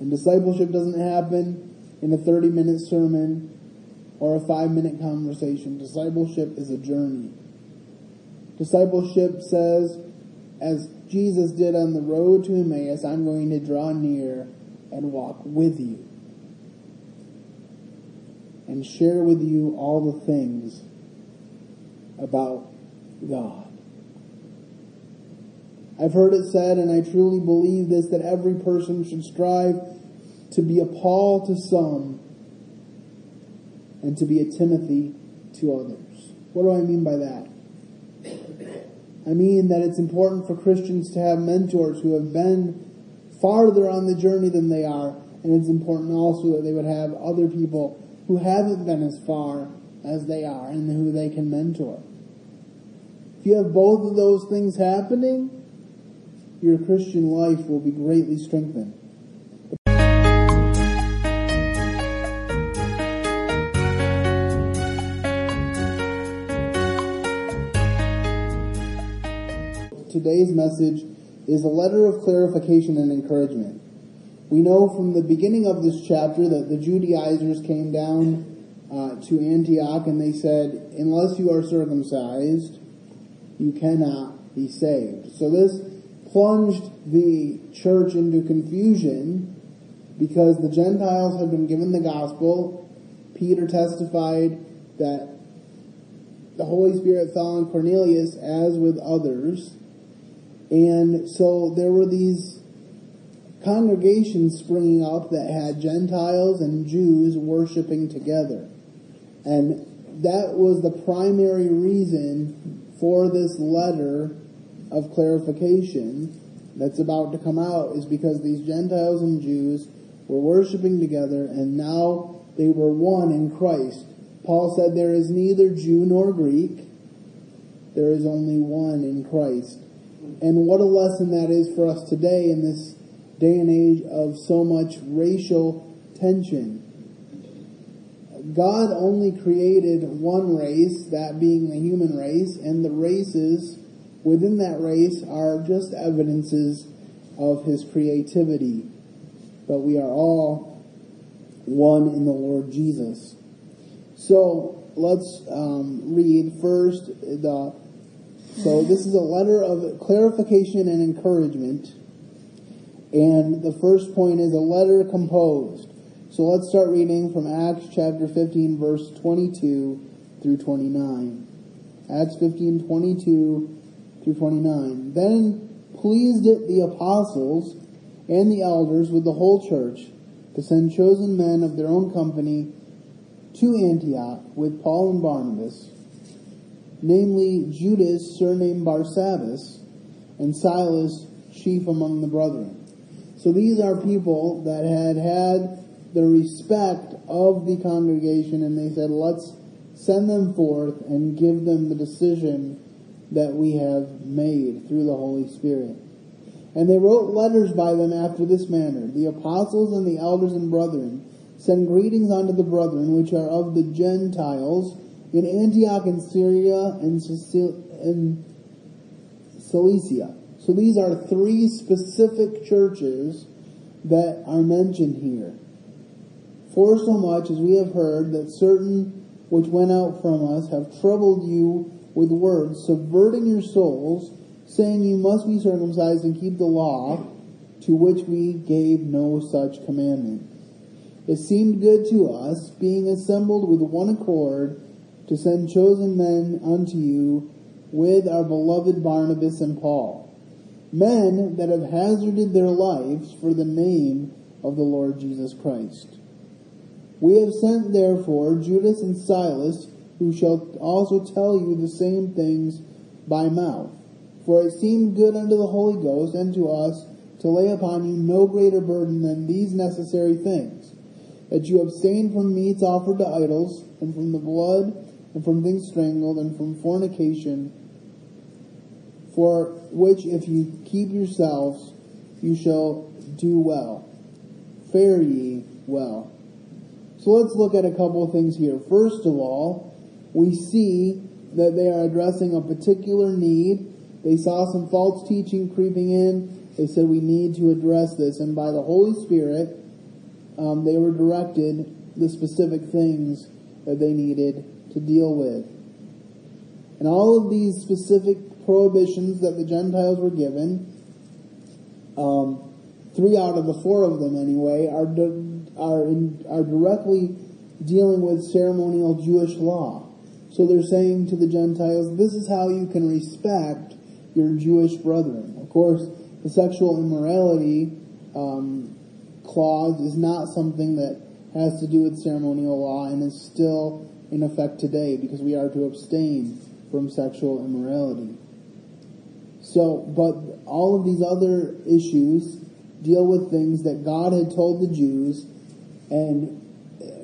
And discipleship doesn't happen in a 30 minute sermon or a five minute conversation. Discipleship is a journey. Discipleship says, as Jesus did on the road to Emmaus, I'm going to draw near and walk with you and share with you all the things about God. I've heard it said, and I truly believe this, that every person should strive to be a Paul to some and to be a Timothy to others. What do I mean by that? I mean that it's important for Christians to have mentors who have been farther on the journey than they are, and it's important also that they would have other people who haven't been as far as they are and who they can mentor. If you have both of those things happening, your Christian life will be greatly strengthened. Today's message is a letter of clarification and encouragement. We know from the beginning of this chapter that the Judaizers came down uh, to Antioch and they said, unless you are circumcised, you cannot be saved. So this plunged the church into confusion because the Gentiles had been given the gospel. Peter testified that the Holy Spirit fell on Cornelius as with others. And so there were these congregations springing up that had Gentiles and Jews worshiping together. And that was the primary reason for this letter of clarification that's about to come out is because these Gentiles and Jews were worshiping together and now they were one in Christ. Paul said there is neither Jew nor Greek. There is only one in Christ. And what a lesson that is for us today in this day and age of so much racial tension. God only created one race, that being the human race, and the races within that race are just evidences of his creativity. But we are all one in the Lord Jesus. So let's um, read first the. So this is a letter of clarification and encouragement, and the first point is a letter composed. So let's start reading from Acts chapter 15, verse 22 through 29. Acts 15, 22 through 29. Then pleased it the apostles and the elders with the whole church to send chosen men of their own company to Antioch with Paul and Barnabas, namely Judas, surnamed Barsabbas, and Silas, chief among the brethren. So these are people that had had the respect of the congregation, and they said, let's send them forth and give them the decision that we have made through the Holy Spirit. And they wrote letters by them after this manner. The apostles and the elders and brethren send greetings unto the brethren which are of the Gentiles in Antioch and Syria and, Cilicia. So these are three specific churches that are mentioned here. For so much as we have heard that certain which went out from us have troubled you with words, subverting your souls, saying you must be circumcised and keep the law, to which we gave no such commandment. It seemed good to us, being assembled with one accord, to send chosen men unto you with our beloved Barnabas and Paul, men that have hazarded their lives for the name of the Lord Jesus Christ. We have sent therefore Judas and Silas, who shall also tell you the same things by mouth. For it seemed good unto the Holy Ghost and to us to lay upon you no greater burden than these necessary things, that you abstain from meats offered to idols, and from the blood, and from things strangled, and from fornication, for which if you keep yourselves, you shall do well. Fare ye well. So let's look at a couple of things here. First of all, we see that they are addressing a particular need. They saw some false teaching creeping in, they said we need to address this, and by the Holy Spirit, um, they were directed the specific things that they needed to deal with. And all of these specific prohibitions that the Gentiles were given, um, three out of the four of them anyway, are are in, are directly dealing with ceremonial Jewish law. So they're saying to the Gentiles, this is how you can respect your Jewish brethren. Of course, the sexual immorality um, clause is not something that has to do with ceremonial law and is still in effect today because we are to abstain from sexual immorality. So, but all of these other issues deal with things that God had told the Jews, and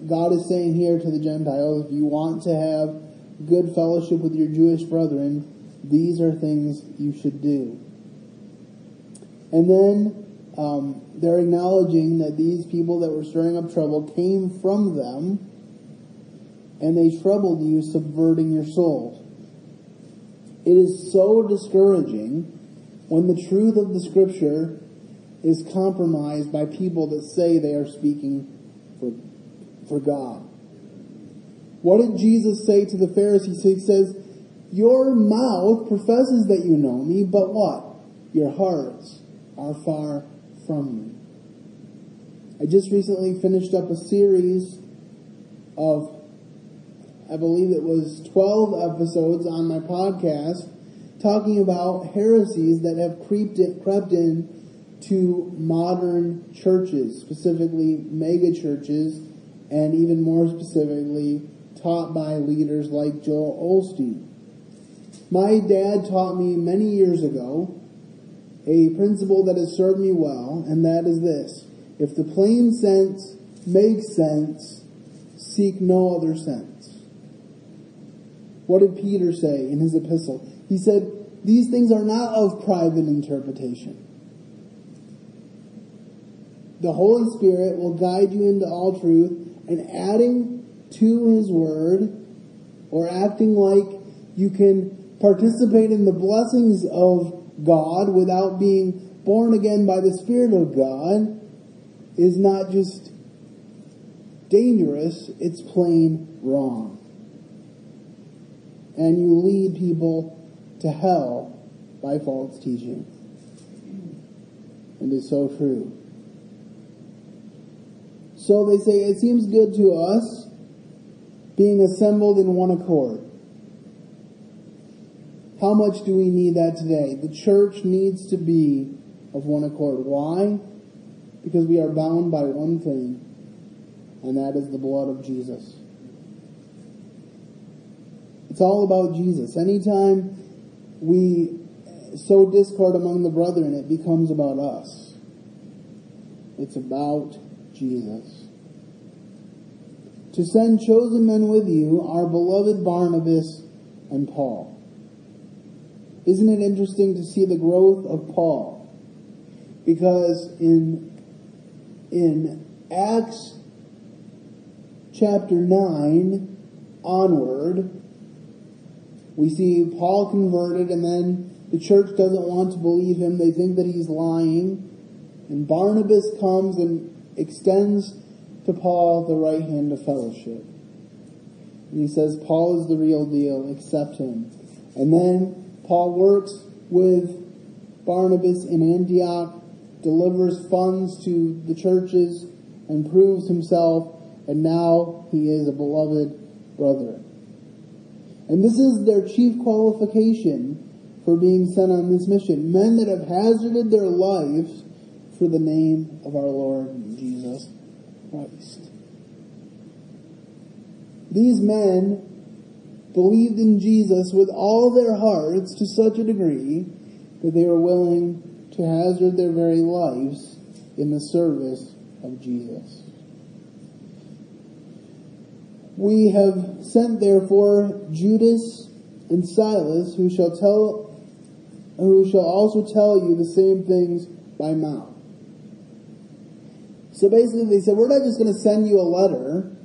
God is saying here to the Gentiles, if you want to have good fellowship with your Jewish brethren, these are things you should do. And then um, they're acknowledging that these people that were stirring up trouble came from them, and they troubled you, subverting your souls. It is so discouraging when the truth of the scripture is compromised by people that say they are speaking for, for God. What did Jesus say to the Pharisees? He says, Your mouth professes that you know me, but what? Your hearts are far from me. I just recently finished up a series of, I believe it was 12 episodes on my podcast talking about heresies that have creeped in, crept in to modern churches, specifically mega churches, and even more specifically taught by leaders like Joel Osteen. My dad taught me many years ago a principle that has served me well, and that is this. If the plain sense makes sense, seek no other sense. What did Peter say in his epistle? He said, these things are not of private interpretation. The Holy Spirit will guide you into all truth, and adding to His Word, or acting like you can participate in the blessings of God without being born again by the Spirit of God is not just dangerous, it's plain wrong. And you lead people to hell by false teaching. And it's so true. So they say, it seems good to us being assembled in one accord. How much do we need that today? The church needs to be of one accord. Why? Because we are bound by one thing, and that is the blood of Jesus. It's all about Jesus. Anytime we sow discord among the brethren, it becomes about us. It's about Jesus. To send chosen men with you, our beloved Barnabas and Paul. Isn't it interesting to see the growth of Paul? Because in, in Acts chapter 9 onward, we see Paul converted and then the church doesn't want to believe him. They think that he's lying. And Barnabas comes and extends to Paul the right hand of fellowship. And he says, Paul is the real deal, accept him. And then Paul works with Barnabas in Antioch, delivers funds to the churches, and proves himself, and now he is a beloved brother. And this is their chief qualification for being sent on this mission. Men that have hazarded their lives for the name of our Lord Jesus Christ. These men believed in Jesus with all their hearts to such a degree that they were willing to hazard their very lives in the service of Jesus. We have sent therefore Judas and Silas who shall tell who shall also tell you the same things by mouth. So basically they said, we're not just going to send you a letter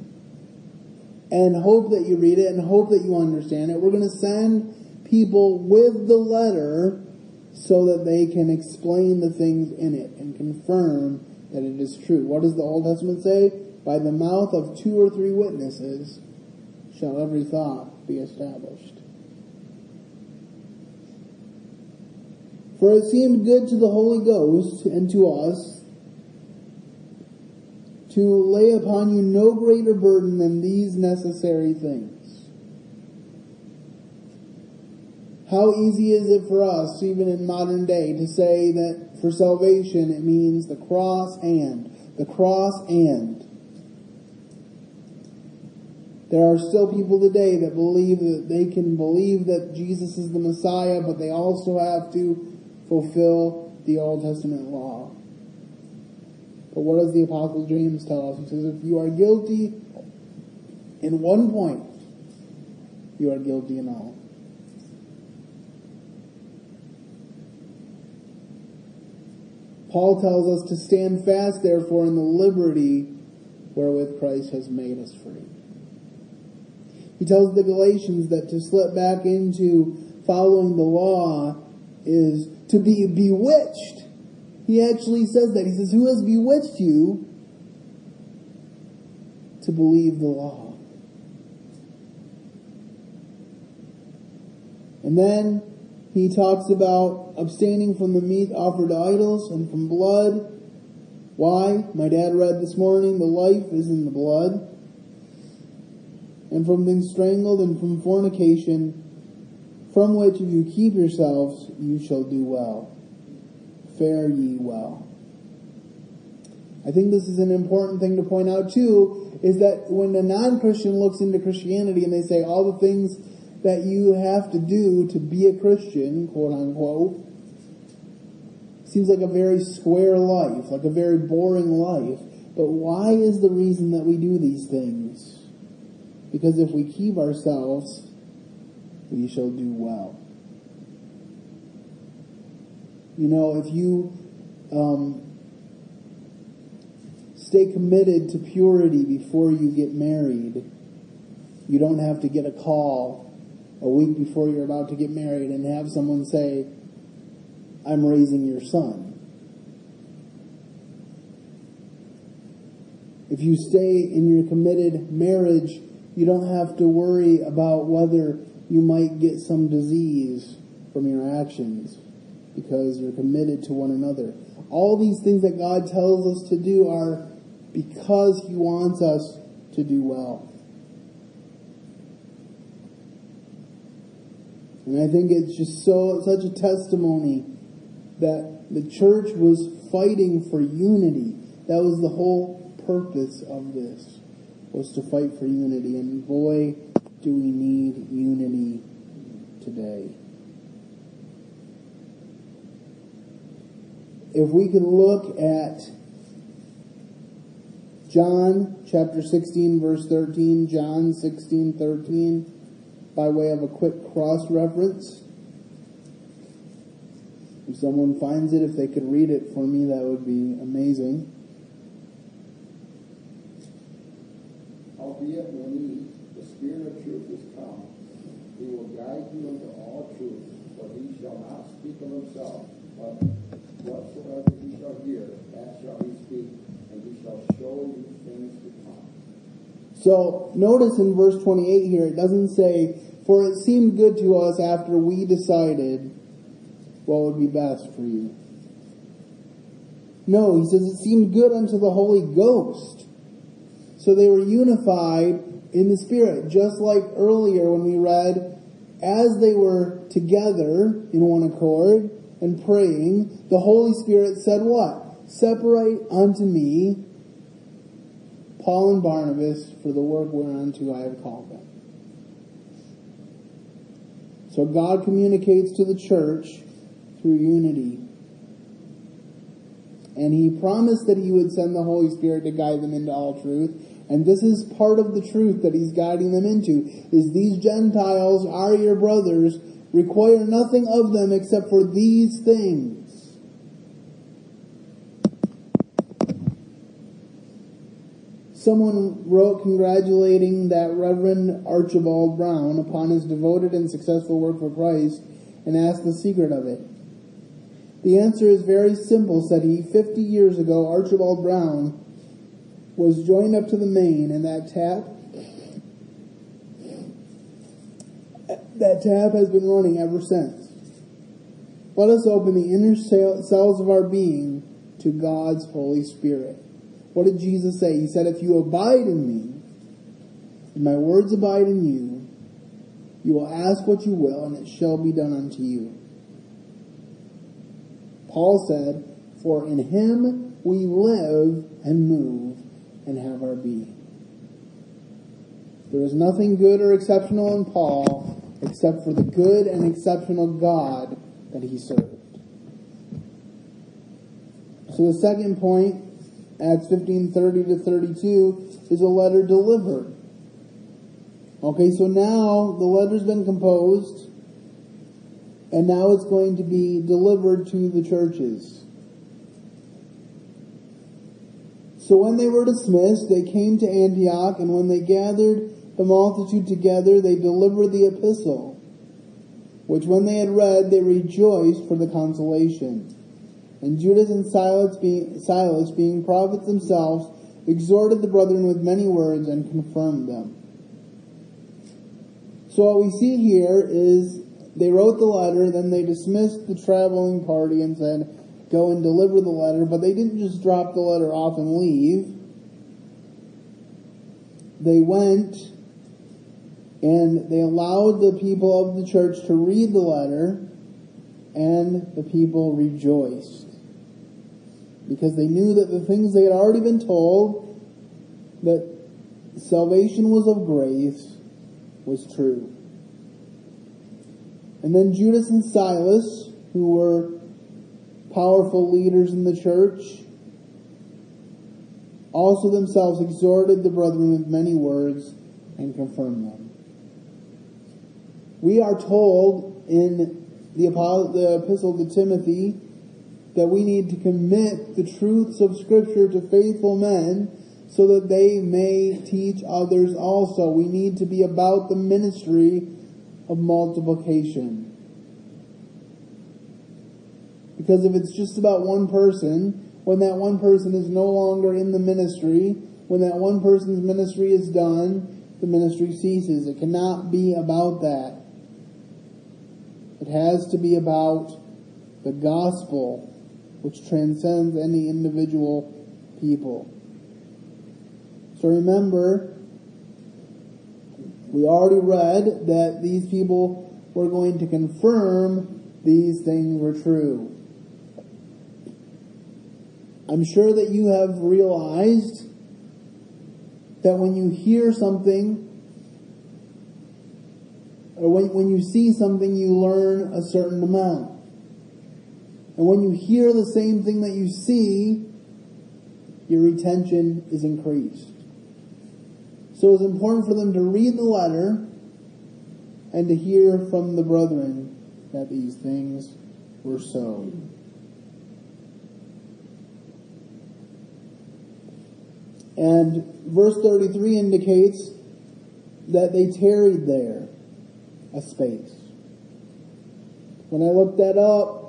and hope that you read it and hope that you understand it. We're going to send people with the letter so that they can explain the things in it and confirm that it is true. What does the Old Testament say? By the mouth of two or three witnesses shall every thought be established. For it seemed good to the Holy Ghost and to us to lay upon you no greater burden than these necessary things. How easy is it for us, even in modern day, to say that for salvation it means the cross and, the cross and. There are still people today that believe that they can believe that Jesus is the Messiah, but they also have to fulfill the Old Testament law. But what does the Apostle James tell us? He says, if you are guilty in one point, you are guilty in all. Paul tells us to stand fast, therefore, in the liberty wherewith Christ has made us free. He tells the Galatians that to slip back into following the law is to be bewitched. He actually says that. He says, Who has bewitched you to believe the law? And then he talks about abstaining from the meat offered to idols and from blood. Why? My dad read this morning, the life is in the blood. And from being strangled and from fornication, from which if you keep yourselves, you shall do well. Fare ye well. I think this is an important thing to point out too, is that when a non-Christian looks into Christianity and they say all the things that you have to do to be a Christian, quote unquote, seems like a very square life, like a very boring life. But why is the reason that we do these things? Because if we keep ourselves, we shall do well. You know, if you um, stay committed to purity before you get married, you don't have to get a call a week before you're about to get married and have someone say, I'm raising your son. If you stay in your committed marriage, you don't have to worry about whether you might get some disease from your actions because you're committed to one another. All these things that God tells us to do are because He wants us to do well. And I think it's just so such a testimony that the church was fighting for unity. That was the whole purpose of this was to fight for unity. And boy, do we need unity today. If we could look at John chapter 16 verse 13, John 16, 13, by way of a quick cross reference. If someone finds it, if they could read it for me, that would be amazing. Albeit when he, the Spirit of truth, is come, he will guide you into all truth, for he shall not speak of himself, but whatsoever he shall hear, that shall he speak, and he shall show you things to come. So notice in verse 28 here, it doesn't say, for it seemed good to us after we decided what would be best for you. No, he says it seemed good unto the Holy Ghost. So they were unified in the Spirit, just like earlier when we read, as they were together in one accord and praying, the Holy Spirit said what? Separate unto me Paul and Barnabas for the work whereunto I have called them. So God communicates to the church through unity. And he promised that he would send the Holy Spirit to guide them into all truth. And this is part of the truth that he's guiding them into, is these Gentiles are your brothers, require nothing of them except for these things. Someone wrote congratulating that Reverend Archibald Brown upon his devoted and successful work for Christ and asked the secret of it. The answer is very simple, said he. Fifty years ago, Archibald Brown was joined up to the main, and that tap, that tap has been running ever since. Let us open the inner cells of our being to God's Holy Spirit. What did Jesus say? He said, If you abide in me, and my words abide in you, you will ask what you will, and it shall be done unto you. Paul said, For in him we live and move and have our being. There is nothing good or exceptional in Paul except for the good and exceptional God that he served. So the second point, Acts 15:30 to 32, is a letter delivered. Okay, so now the letter's been composed and now it's going to be delivered to the churches. So when they were dismissed, they came to Antioch, and when they gathered the multitude together, they delivered the epistle, which when they had read, they rejoiced for the consolation. And Judas and Silas being, Silas, being prophets themselves, exhorted the brethren with many words and confirmed them. So what we see here is they wrote the letter, then they dismissed the traveling party and said, go and deliver the letter, but they didn't just drop the letter off and leave. They went and they allowed the people of the church to read the letter, and the people rejoiced. Because they knew that the things they had already been told, that salvation was of grace, was true. And then Judas and Silas, who were powerful leaders in the church, also themselves exhorted the brethren with many words and confirmed them. We are told in the, the epistle to Timothy that we need to commit the truths of scripture to faithful men so that they may teach others also. We need to be about the ministry of multiplication. Because if it's just about one person, when that one person is no longer in the ministry, when that one person's ministry is done, the ministry ceases. It cannot be about that. It has to be about the gospel, which transcends any individual people. So remember, we already read that these people were going to confirm these things were true. I'm sure that you have realized that when you hear something, or when, when you see something, you learn a certain amount. And when you hear the same thing that you see, your retention is increased. So it's important for them to read the letter and to hear from the brethren that these things were so. And verse 33 indicates that they tarried there a space. When I looked that up,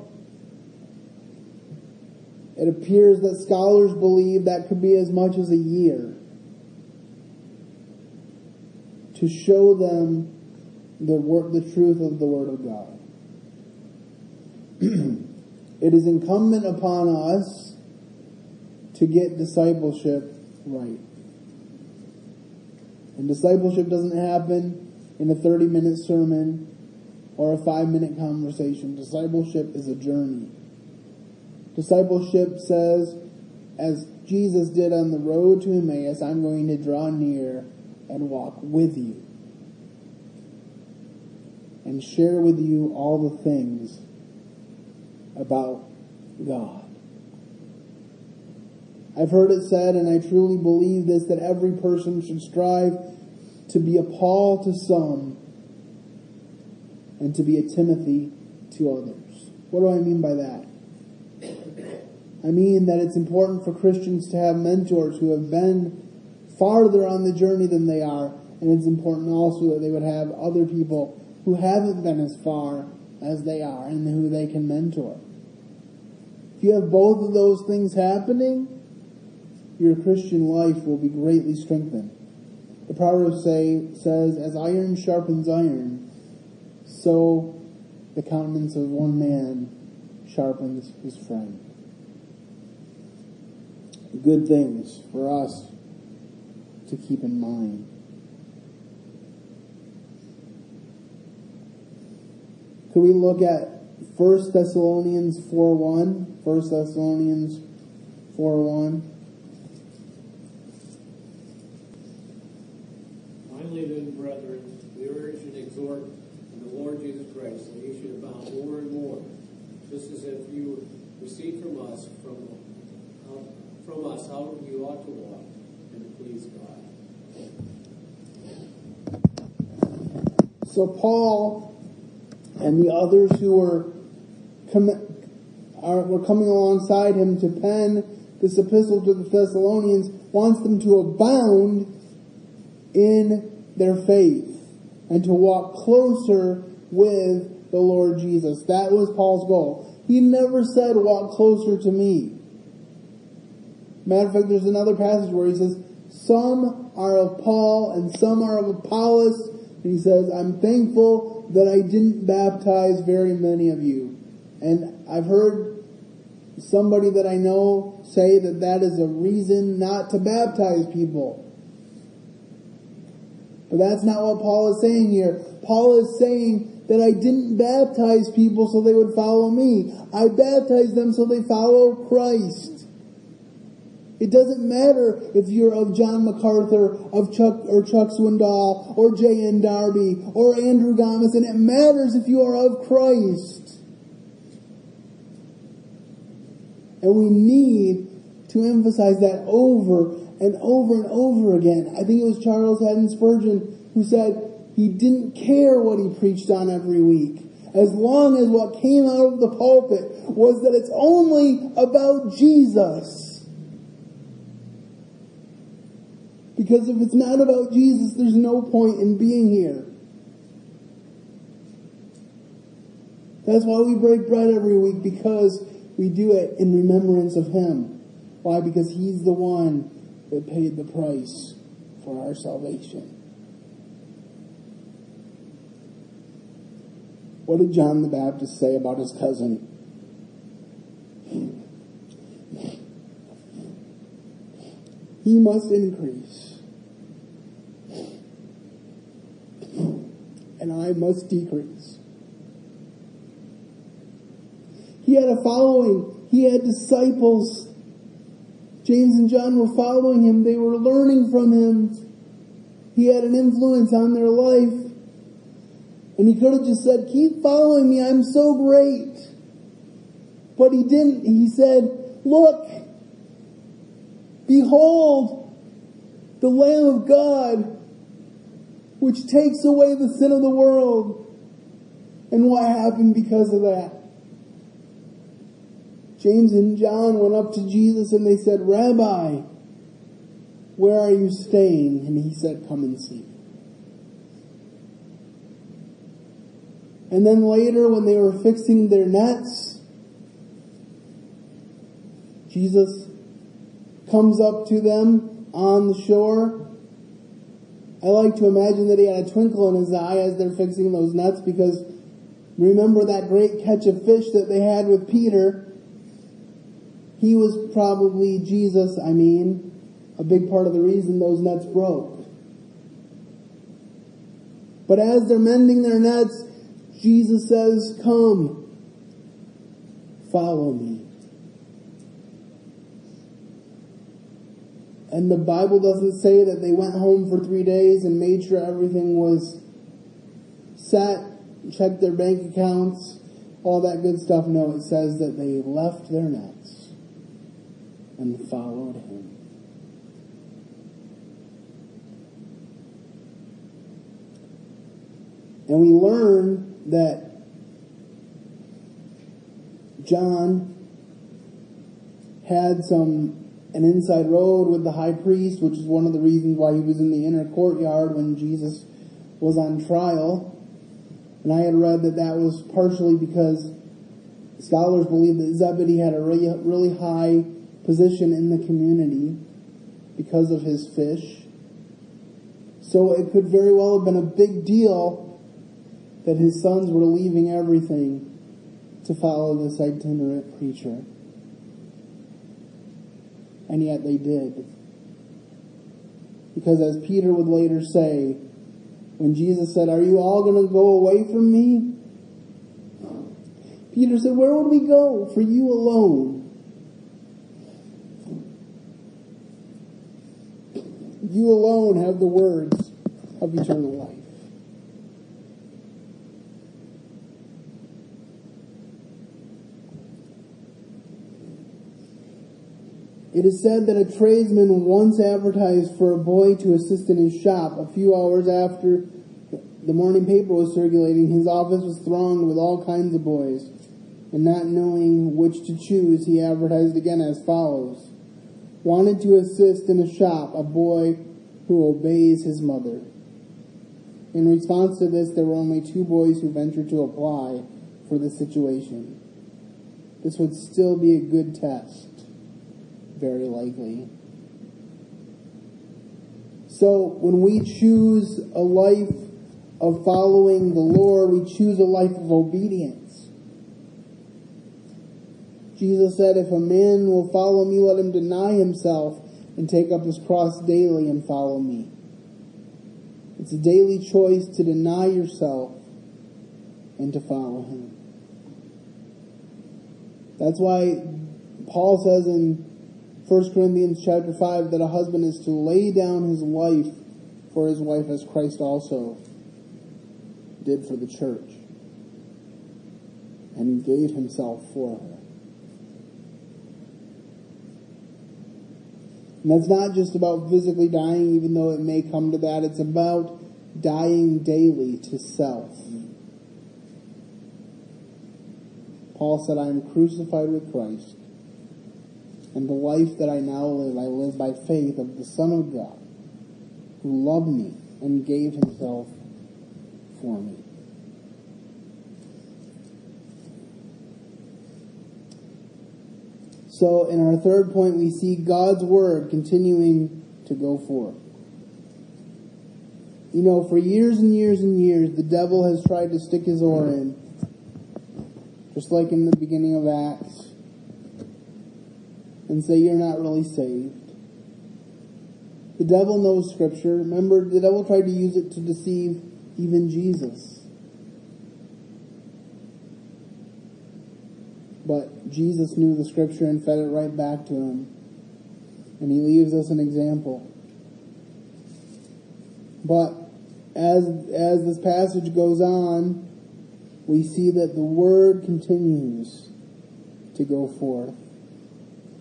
it appears that scholars believe that could be as much as a year to show them the word, the truth of the Word of God. it is incumbent upon us to get discipleship right. And discipleship doesn't happen in a 30 minute sermon or a five minute conversation. Discipleship is a journey. Discipleship says, as Jesus did on the road to Emmaus, I'm going to draw near and walk with you and share with you all the things about God. I've heard it said, and I truly believe this, that every person should strive to be a Paul to some and to be a Timothy to others. What do I mean by that? I mean that it's important for Christians to have mentors who have been farther on the journey than they are, and it's important also that they would have other people who haven't been as far as they are and who they can mentor. If you have both of those things happening, your Christian life will be greatly strengthened. The Proverbs say, says, as iron sharpens iron, so the countenance of one man sharpens his friend. Good things for us to keep in mind. Could we look at 1 Thessalonians 4.1? 1 Thessalonians 4.1. Finally then, brethren, we urge and exhort in the Lord Jesus Christ that you should abound more and more, just as if you received from us from uh, from us how you ought to walk and please God. So Paul and the others who were com- are, were coming alongside him to pen this epistle to the Thessalonians wants them to abound in their faith and to walk closer with the Lord Jesus. That was Paul's goal. He never said walk closer to me. Matter of fact, there's another passage where he says, some are of Paul and some are of Apollos. And he says, I'm thankful that I didn't baptize very many of you. And I've heard somebody that I know say that that is a reason not to baptize people. But that's not what Paul is saying here. Paul is saying that I didn't baptize people so they would follow me. I baptized them so they follow Christ. It doesn't matter if you're of John MacArthur, of Chuck or Chuck Swindoll, or J.N. Darby, or Andrew Gomes, and it matters if you are of Christ. And we need to emphasize that over and over and over again. I think it was Charles Haddon Spurgeon who said he didn't care what he preached on every week. As long as what came out of the pulpit was that it's only about Jesus. Because if it's not about Jesus, there's no point in being here. That's why we break bread every week, because we do it in remembrance of Him. Why? Because He's the one that paid the price for our salvation. What did John the Baptist say about his cousin? He must increase. And I must decrease. He had a following. He had disciples. James and John were following him. They were learning from him. He had an influence on their life. And he could have just said, keep following me. I'm so great. But he didn't. He said, look, behold the Lamb of God, which takes away the sin of the world. And what happened because of that? James and John went up to Jesus and they said, Rabbi, where are you staying? And he said, come and see. And then later when they were fixing their nets, Jesus comes up to them on the shore. I like to imagine that he had a twinkle in his eye as they're fixing those nets because remember that great catch of fish that they had with Peter? He was probably Jesus, I mean, a big part of the reason those nets broke. But as they're mending their nets, Jesus says, come, follow me. And the Bible doesn't say that they went home for three days and made sure everything was set, checked their bank accounts, all that good stuff. No, it says that they left their nets and followed him. And we learn that John had some an inside road with the high priest, which is one of the reasons why he was in the inner courtyard when Jesus was on trial. And I had read that that was partially because Scholars believe that Zebedee had a really, really high position in the community because of his fish. So it could very well have been a big deal that his sons were leaving everything to follow this itinerant preacher. And yet they did. Because as Peter would later say, when Jesus said, Are you all going to go away from me? Peter said, Where would we go for you alone? You alone have the words of eternal life. It is said that a tradesman once advertised for a boy to assist in his shop. A few hours after the morning paper was circulating, his office was thronged with all kinds of boys. And not knowing which to choose, he advertised again as follows. Wanted to assist in a shop a boy who obeys his mother. In response to this, there were only two boys who ventured to apply for the situation. This would still be a good test very likely. So when we choose a life of following the Lord, we choose a life of obedience. Jesus said, if a man will follow me, let him deny himself and take up his cross daily and follow me. It's a daily choice to deny yourself and to follow him. That's why Paul says in 1 Corinthians chapter 5 that a husband is to lay down his life for his wife as Christ also did for the church and gave himself for her. And that's not just about physically dying, even though it may come to that. It's about dying daily to self. Paul said, I am crucified with Christ and the life that I now live, I live by faith of the Son of God, who loved me and gave himself for me. So in our third point, we see God's word continuing to go forth. You know, for years and years and years, the devil has tried to stick his oar in, just like in the beginning of Acts and say you're not really saved. The devil knows scripture. Remember, the devil tried to use it to deceive even Jesus. But Jesus knew the scripture and fed it right back to him. And he leaves us an example. But as, as this passage goes on, we see that the word continues to go forth.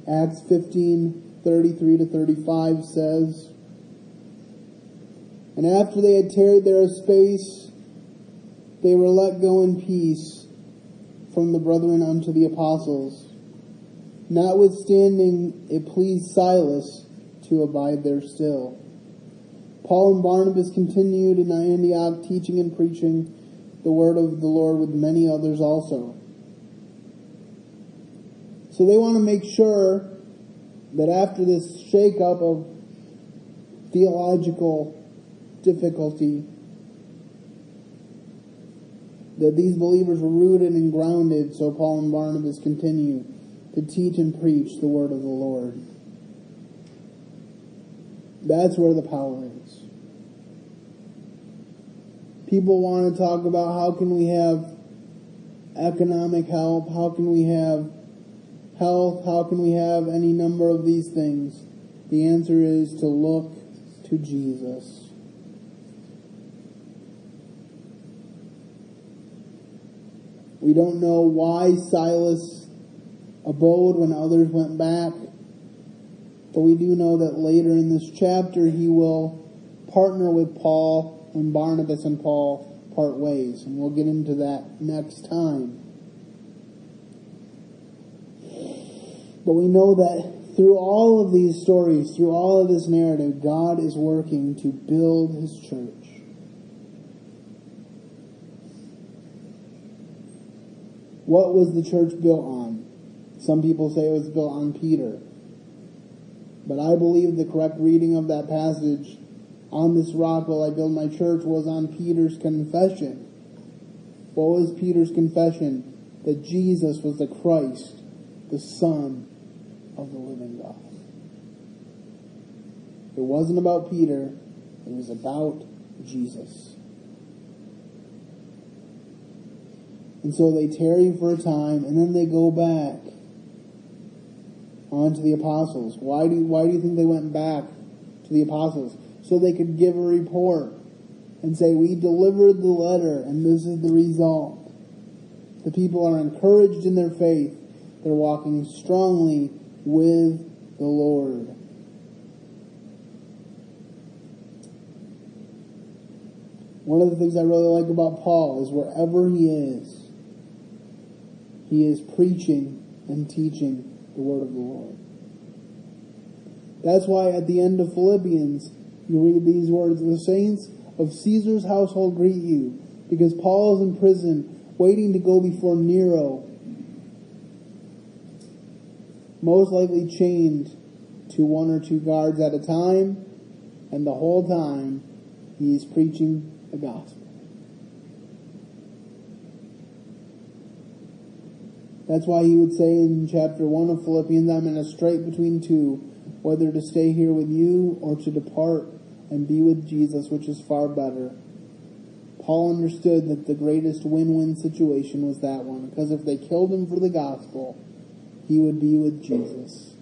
Acts 15, 33 to 35 says, And after they had tarried there a space, they were let go in peace from the brethren unto the apostles. Notwithstanding, it pleased Silas to abide there still. Paul and Barnabas continued in Antioch teaching and preaching the word of the Lord with many others also. So they want to make sure that after this shakeup of theological difficulty, that these believers were rooted and grounded, so Paul and Barnabas continue to teach and preach the word of the Lord. That's where the power is. People want to talk about how can we have economic help, how can we have health, how can we have any number of these things? The answer is to look to Jesus. We don't know why Silas abode when others went back, but we do know that later in this chapter he will partner with Paul when Barnabas and Paul part ways, and we'll get into that next time. But we know that through all of these stories, through all of this narrative, God is working to build his church. What was the church built on? Some people say it was built on Peter. But I believe the correct reading of that passage, on this rock will I build my church, was on Peter's confession. What was Peter's confession? That Jesus was the Christ, the Son of the living God. It wasn't about Peter, it was about Jesus. And so they tarry for a time and then they go back on to the apostles. Why do why do you think they went back to the apostles? So they could give a report and say, we delivered the letter and this is the result. The people are encouraged in their faith. They're walking strongly with the Lord. One of the things I really like about Paul is wherever he is, he is preaching and teaching the word of the Lord. That's why at the end of Philippians, you read these words, the saints of Caesar's household greet you, because Paul is in prison, waiting to go before Nero, most likely chained to one or two guards at a time, and the whole time he is preaching the gospel. That's why he would say in chapter 1 of Philippians, I'm in a strait between two, whether to stay here with you or to depart and be with Jesus, which is far better. Paul understood that the greatest win-win situation was that one, because if they killed him for the gospel, he would be with Jesus.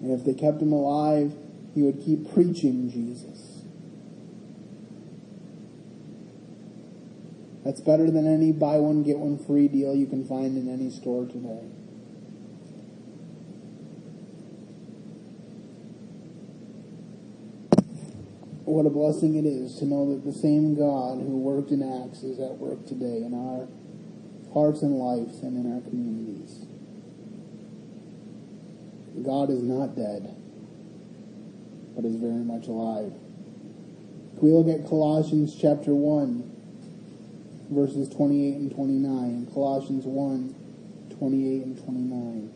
And if they kept him alive, he would keep preaching Jesus. That's better than any buy one, get one free deal you can find in any store today. What a blessing it is to know that the same God who worked in Acts is at work today in our hearts and lives and in our communities. God is not dead, but is very much alive. Can we look at Colossians chapter 1, verses 28 and 29? Colossians 1, 28 and 29.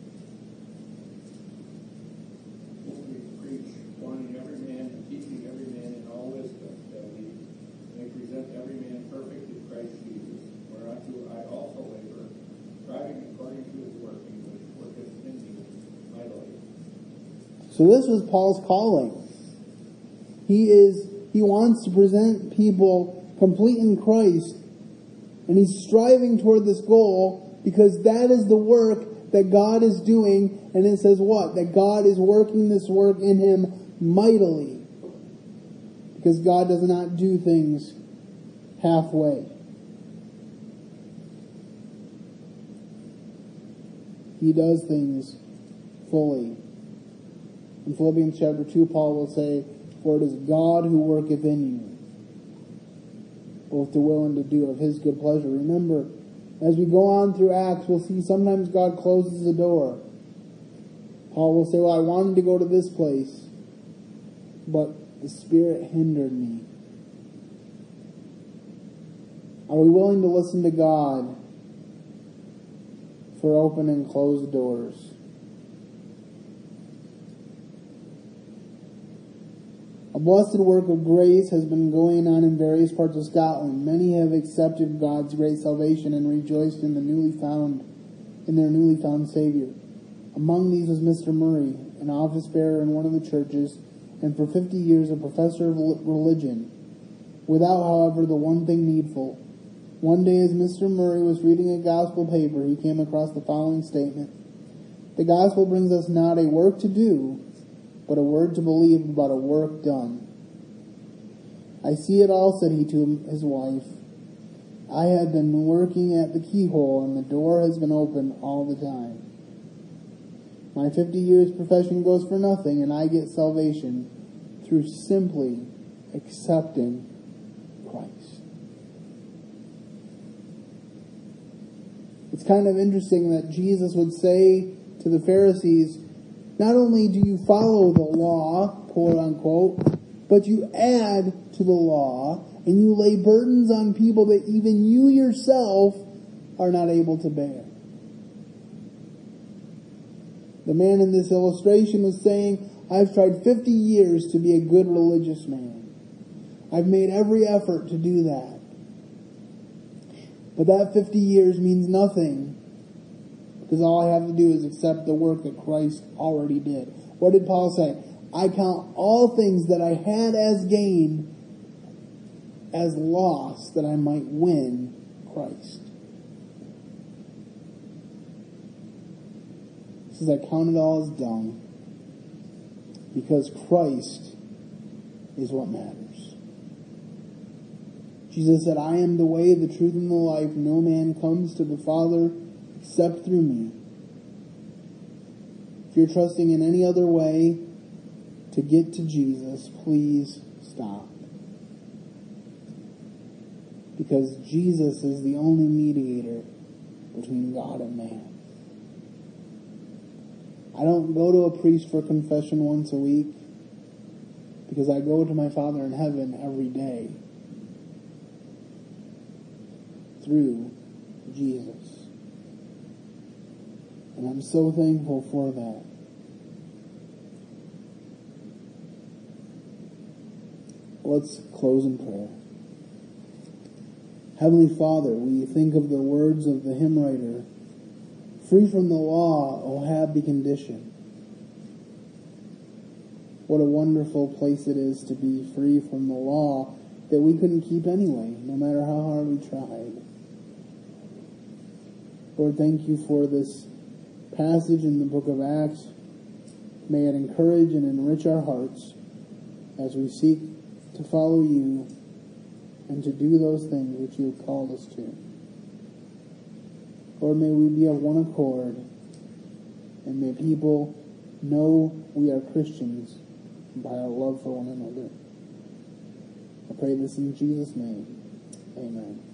We preach, warning every man and teaching every man in all wisdom, that we may present every man perfect in Christ Jesus, whereunto I also labor, striving according to his working, which worketh in me mightily. So this was Paul's calling. He is, he wants to present people complete in Christ, and he's striving toward this goal because that is the work that God is doing, and it says what? That God is working this work in him mightily. Because God does not do things halfway. He does things fully. In Philippians chapter 2, Paul will say, For it is God who worketh in you, both to will and to do of his good pleasure. Remember, as we go on through Acts, we'll see sometimes God closes the door. Paul will say, Well, I wanted to go to this place, but the Spirit hindered me. Are we willing to listen to God for open and closed doors? A blessed work of grace has been going on in various parts of Scotland. Many have accepted God's great salvation and rejoiced in the newly found, in their newly found Savior. Among these was Mr. Murray, an office bearer in one of the churches, and for fifty years a professor of religion, without, however, the one thing needful. One day as Mr. Murray was reading a gospel paper, he came across the following statement. The gospel brings us not a work to do, but a word to believe about a work done. I see it all, said he to his wife. I have been working at the keyhole and the door has been open all the time. My 50 years profession goes for nothing and I get salvation through simply accepting Christ. It's kind of interesting that Jesus would say to the Pharisees, not only do you follow the law, quote unquote, but you add to the law and you lay burdens on people that even you yourself are not able to bear. The man in this illustration was saying, I've tried 50 years to be a good religious man. I've made every effort to do that. But that 50 years means nothing because all I have to do is accept the work that Christ already did. What did Paul say? I count all things that I had as gain as loss that I might win Christ. He says, I count it all as dung because Christ is what matters. Jesus said, I am the way, the truth, and the life. No man comes to the Father except through me. If you're trusting in any other way to get to Jesus, please stop. Because Jesus is the only mediator between God and man. I don't go to a priest for confession once a week because I go to my Father in heaven every day through Jesus. And I'm so thankful for that. Let's close in prayer. Heavenly Father, we think of the words of the hymn writer, free from the law, O happy condition. What a wonderful place it is to be free from the law that we couldn't keep anyway, no matter how hard we tried. Lord, thank you for this passage in the book of Acts. May it encourage and enrich our hearts as we seek to follow you and to do those things which you have called us to. Lord, may we be of one accord and may people know we are Christians by our love for one another. I pray this in Jesus' name. Amen.